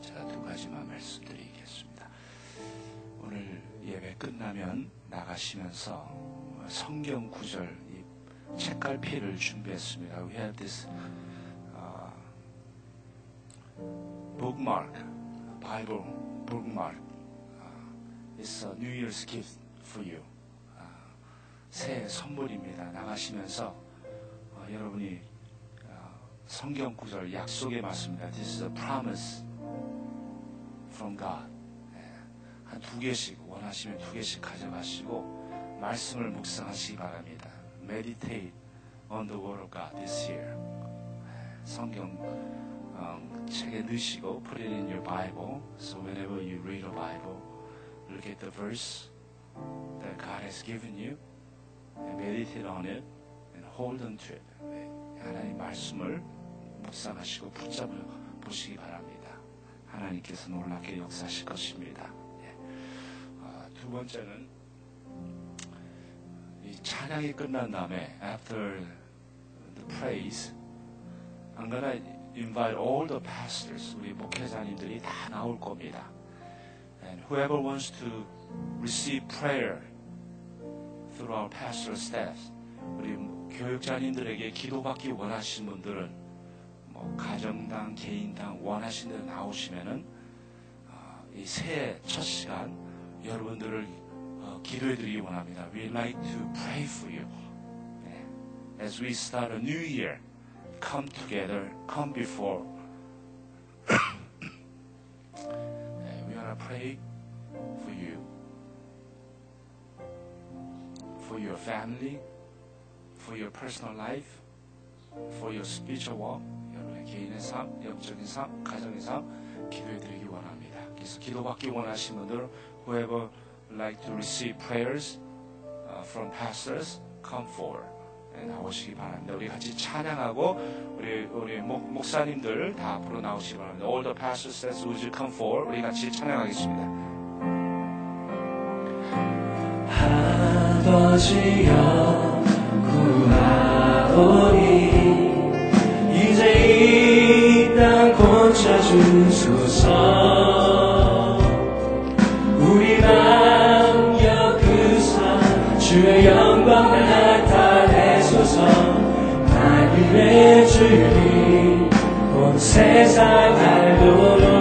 자, 두 가지만 말씀드리겠습니다. 오늘 예배 끝나면 나가시면서 성경 구절, 이 책갈피를 준비했습니다. We have this uh, bookmark, Bible bookmark. Uh, it's a New Year's gift for you. Uh, 새 선물입니다. 나가시면서 어, 여러분이 어, 성경 구절 약속의 말씀입니다. This is a promise from God. 한 두 개씩 원하시면 두 개씩 가져가시고 말씀을 묵상하시기 바랍니다. Meditate on the word of God this year. 성경 음, 책에 넣으시고 put it in your Bible. So whenever you read a Bible, look at the verse that God has given you and meditate on it and hold on to it. 네, 하나님 말씀을 묵상하시고 붙잡아 보시기 바랍니다. 하나님께서 놀랍게 역사하실 것입니다. 예. 아, 두 번째는 이 찬양이 끝난 다음에 after the praise, I'm gonna invite all the pastors, 우리 목회자님들이 다 나올 겁니다. And whoever wants to receive prayer through our pastoral staff, 우리 교육자님들에게 기도받기 원하시는 분들은 뭐 가정당, 개인당 원하시는 대로 나오시면은 어, 이 새해 첫 시간 여러분들을 어, 기도해드리기 원합니다. We like to pray for you. 네. As we start a new year, come together, come before. [coughs] 네, we wanna pray for you, for your family, for your personal life, for your spiritual walk, 여러분의 개인의 삶, 영적인 삶, 가정의 삶 기도해드리기 원합니다. 그래서 기도받기 원하시는 분들, whoever like to receive prayers uh, from pastors, come forward. 네, 나오시기 바랍니다. 우리 같이 찬양하고 우리 우리 목, 목사님들 다 앞으로 나오시기 바랍니다. All the pastors says would you come forward. 우리 같이 찬양하겠습니다. 아버지여 구하오니 주소서. 우리 맘 여그사 주의 영광 나타내소서. 하늘의 주님 온 세상 알도록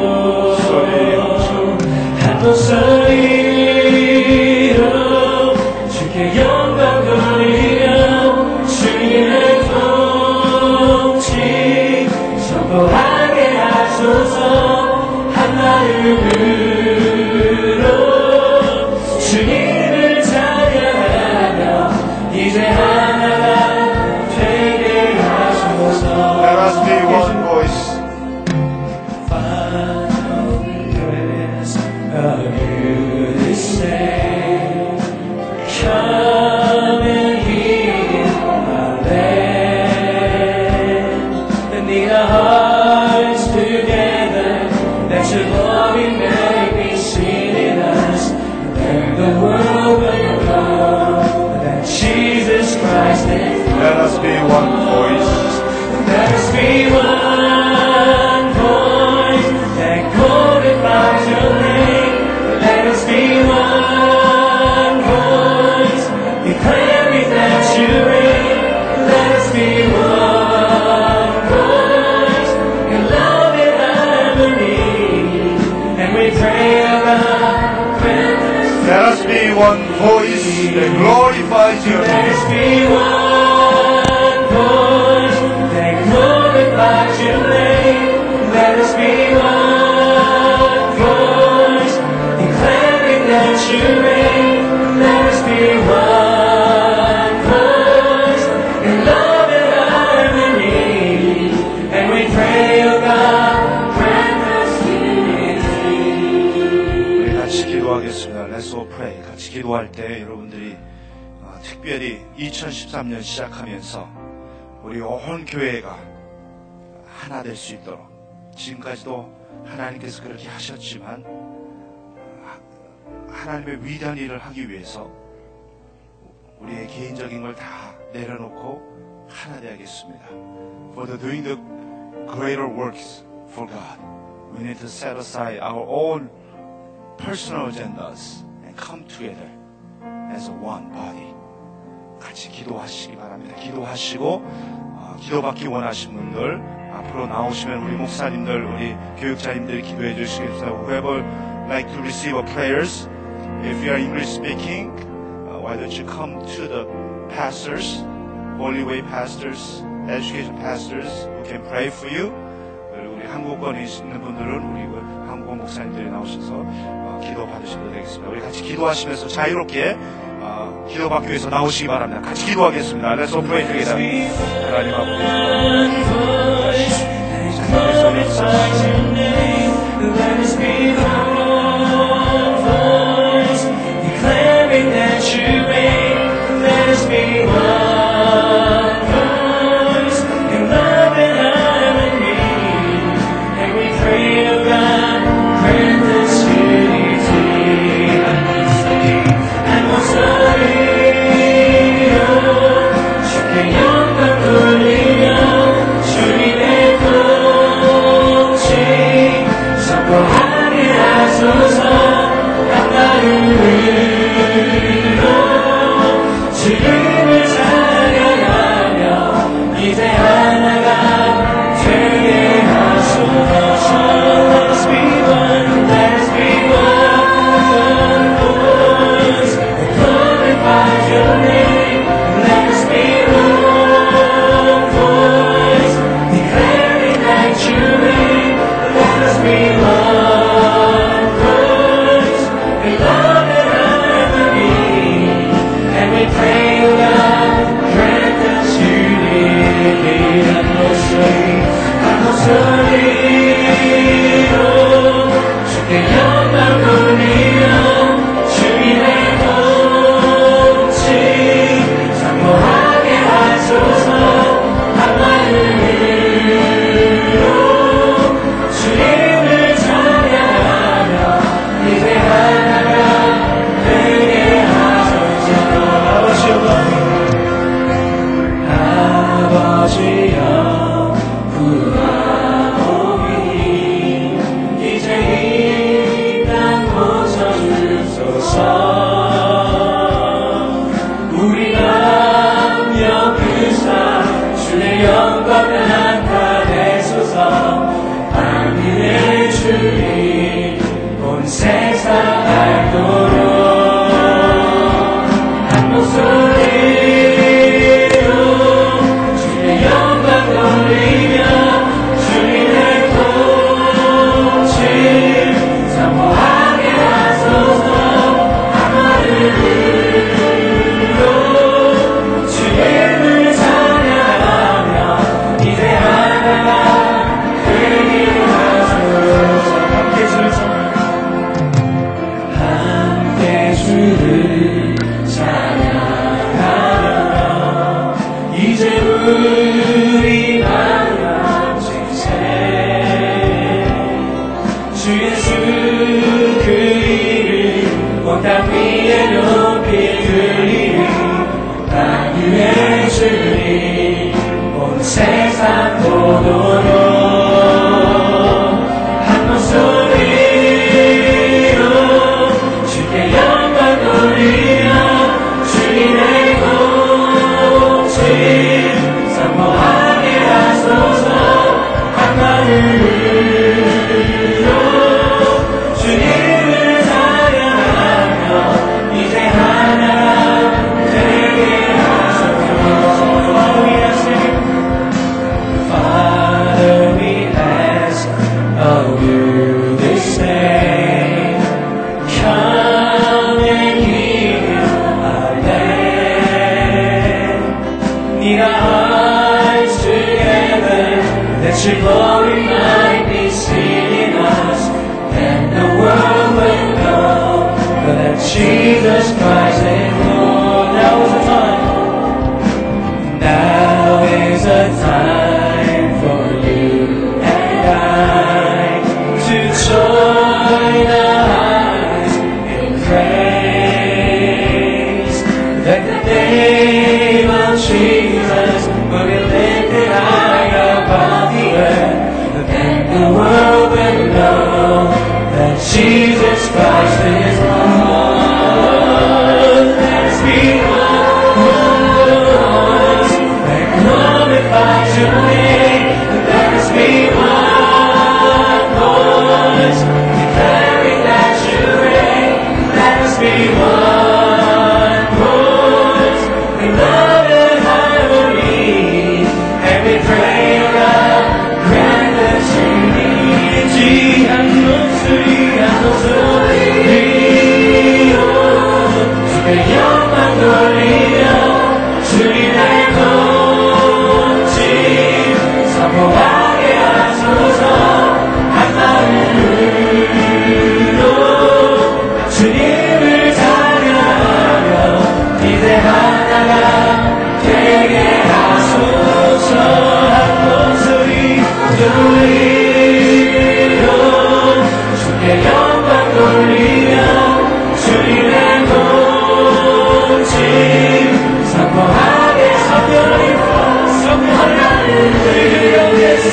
one voice that glorifies your Let name. us be one voice that glorifies your name. Let us be one voice declaring that you reign. 기도하겠습니다. Let's all pray. 같이 기도할 때 여러분들이 어, 특별히 2013년 시작하면서 우리 온 교회가 하나 될 수 있도록 지금까지도 하나님께서 그렇게 하셨지만 하- 하나님의 위대한 일을 하기 위해서 우리의 개인적인 걸 다 내려놓고 하나 되야겠습니다. For the doing the greater works for God, we need to set aside our own personal agendas and come together as one body. 같이 기도하시기 바랍니다. 기도하시고 어, 기도받기 원하신 분들 앞으로 나오시면 우리 목사님들 우리 교육자님들이 기도해 주시겠습니다. Whoever like to receive a prayers, if you are English speaking, uh, why don't you come to the pastors, Holy Way pastors, education pastors who can pray for you. 그리고 우리 한국권에 있는 분들은 우리 한국어 목사님들이 나오셔서 기도 받으시면 되겠습니다. 우리 같이 기도하시면서 자유롭게 아, 기도받기 위해서 나오시기 바랍니다. 같이 기도하겠습니다. Let's pray together. 하나님 앞에 Let us be the voice declaring that.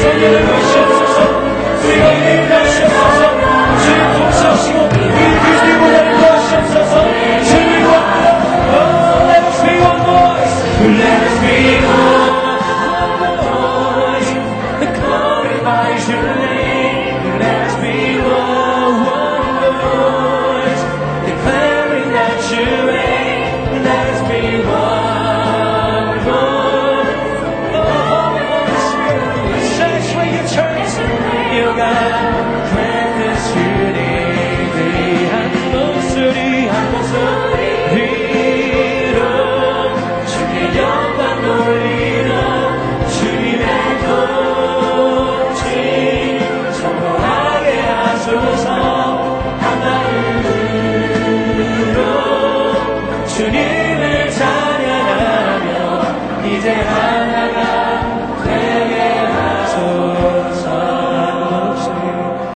Seigneur,